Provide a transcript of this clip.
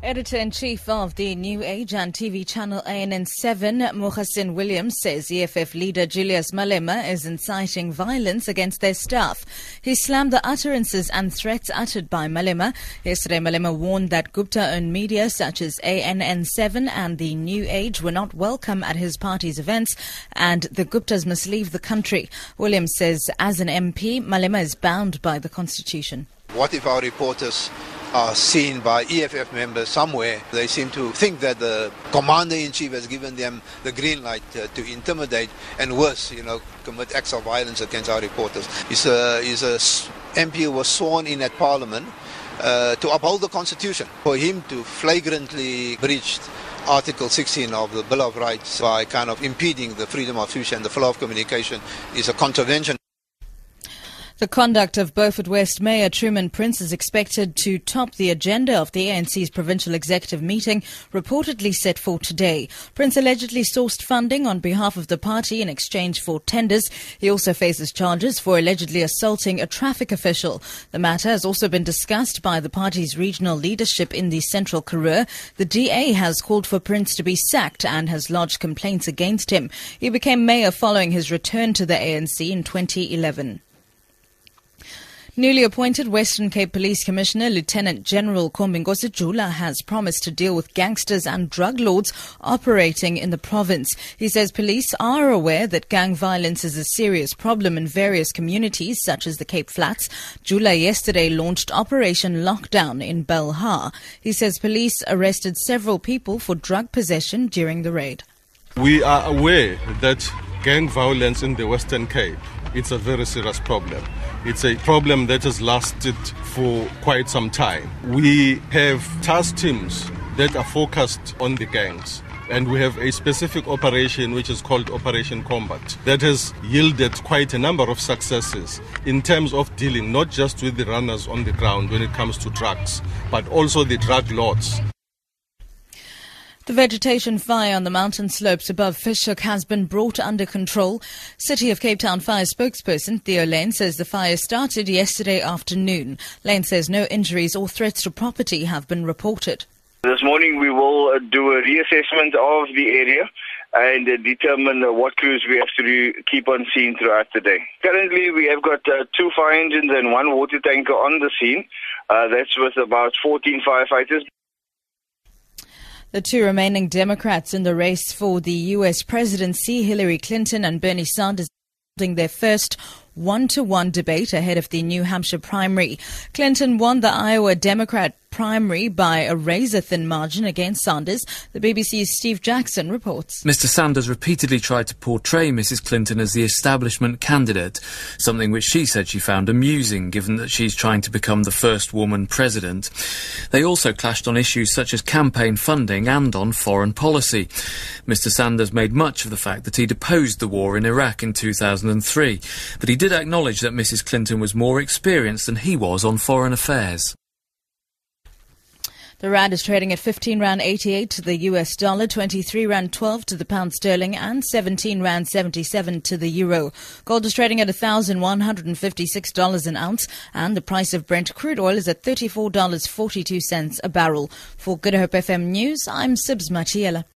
Editor-in-chief of the New Age and TV channel ANN7, Moegsien Williams, says EFF leader Julius Malema is inciting violence against their staff. He slammed the utterances and threats uttered by Malema. Yesterday, Malema warned that Gupta-owned media such as ANN7 and the New Age were not welcome at his party's events and the Guptas must leave the country. Williams says as an MP, Malema is bound by the constitution. What if our reporters are seen by EFF members somewhere. They seem to think that the commander in chief has given them the green light uh, to intimidate and worse, you know, commit acts of violence against our reporters. He's a, he's a MP who was sworn in at Parliament uh, to uphold the Constitution. For him to flagrantly breach Article 16 of the Bill of Rights by kind of impeding the freedom of speech and the flow of communication is a contravention the conduct of Beaufort West Mayor Truman Prince is expected to top the agenda of the ANC's provincial executive meeting, reportedly set for today. Prince allegedly sourced funding on behalf of the party in exchange for tenders. He also faces charges for allegedly assaulting a traffic official. The matter has also been discussed by the party's regional leadership in the Central Karoo. The DA has called for Prince to be sacked and has lodged complaints against him. He became mayor following his return to the ANC in 2011. Newly appointed Western Cape Police Commissioner Lieutenant General Khombinkosi Jula has promised to deal with gangsters and drug lords operating in the province. He says police are aware that gang violence is a serious problem in various communities such as the Cape Flats. Jula yesterday launched Operation Lockdown in Belhar. He says police arrested several people for drug possession during the raid. We are aware that gang violence in the Western Cape it's a very serious problem. It's a problem that has lasted for quite some time. We have task teams that are focused on the gangs. And we have a specific operation which is called Operation Combat that has yielded quite a number of successes in terms of dealing not just with the runners on the ground when it comes to drugs, but also the drug lords. The vegetation fire on the mountain slopes above Fish Hoek has been brought under control. City of Cape Town Fire spokesperson Theo Layne says the fire started yesterday afternoon. Layne says no injuries or threats to property have been reported. This morning we will uh, do a reassessment of the area and uh, determine uh, what crews we have to keep on scene throughout the day. Currently we have got uh, two fire engines and one water tanker on the scene. Uh, that's with about 14 firefighters. The two remaining Democrats in the race for the U.S. presidency, Hillary Clinton and Bernie Sanders, holding their first one to one debate ahead of the New Hampshire primary. Clinton won the Iowa Democrat primary by a razor thin margin against Sanders. The BBC's Steve Jackson reports. Mr. Sanders repeatedly tried to portray Mrs. Clinton as the establishment candidate, something which she said she found amusing given that she's trying to become the first woman president. They also clashed on issues such as campaign funding and on foreign policy. Mr. Sanders made much of the fact that he'd opposed the war in Iraq in 2003, but he did acknowledge that Mrs. Clinton was more experienced than he was on foreign affairs. The rand is trading at 15 rand 88 to the US dollar, 23 rand 12 to the pound sterling, and 17 rand 77 to the euro. Gold is trading at $1,156 an ounce, and the price of Brent crude oil is at $34.42 a barrel. For Good Hope FM News, I'm Sibs Matiela.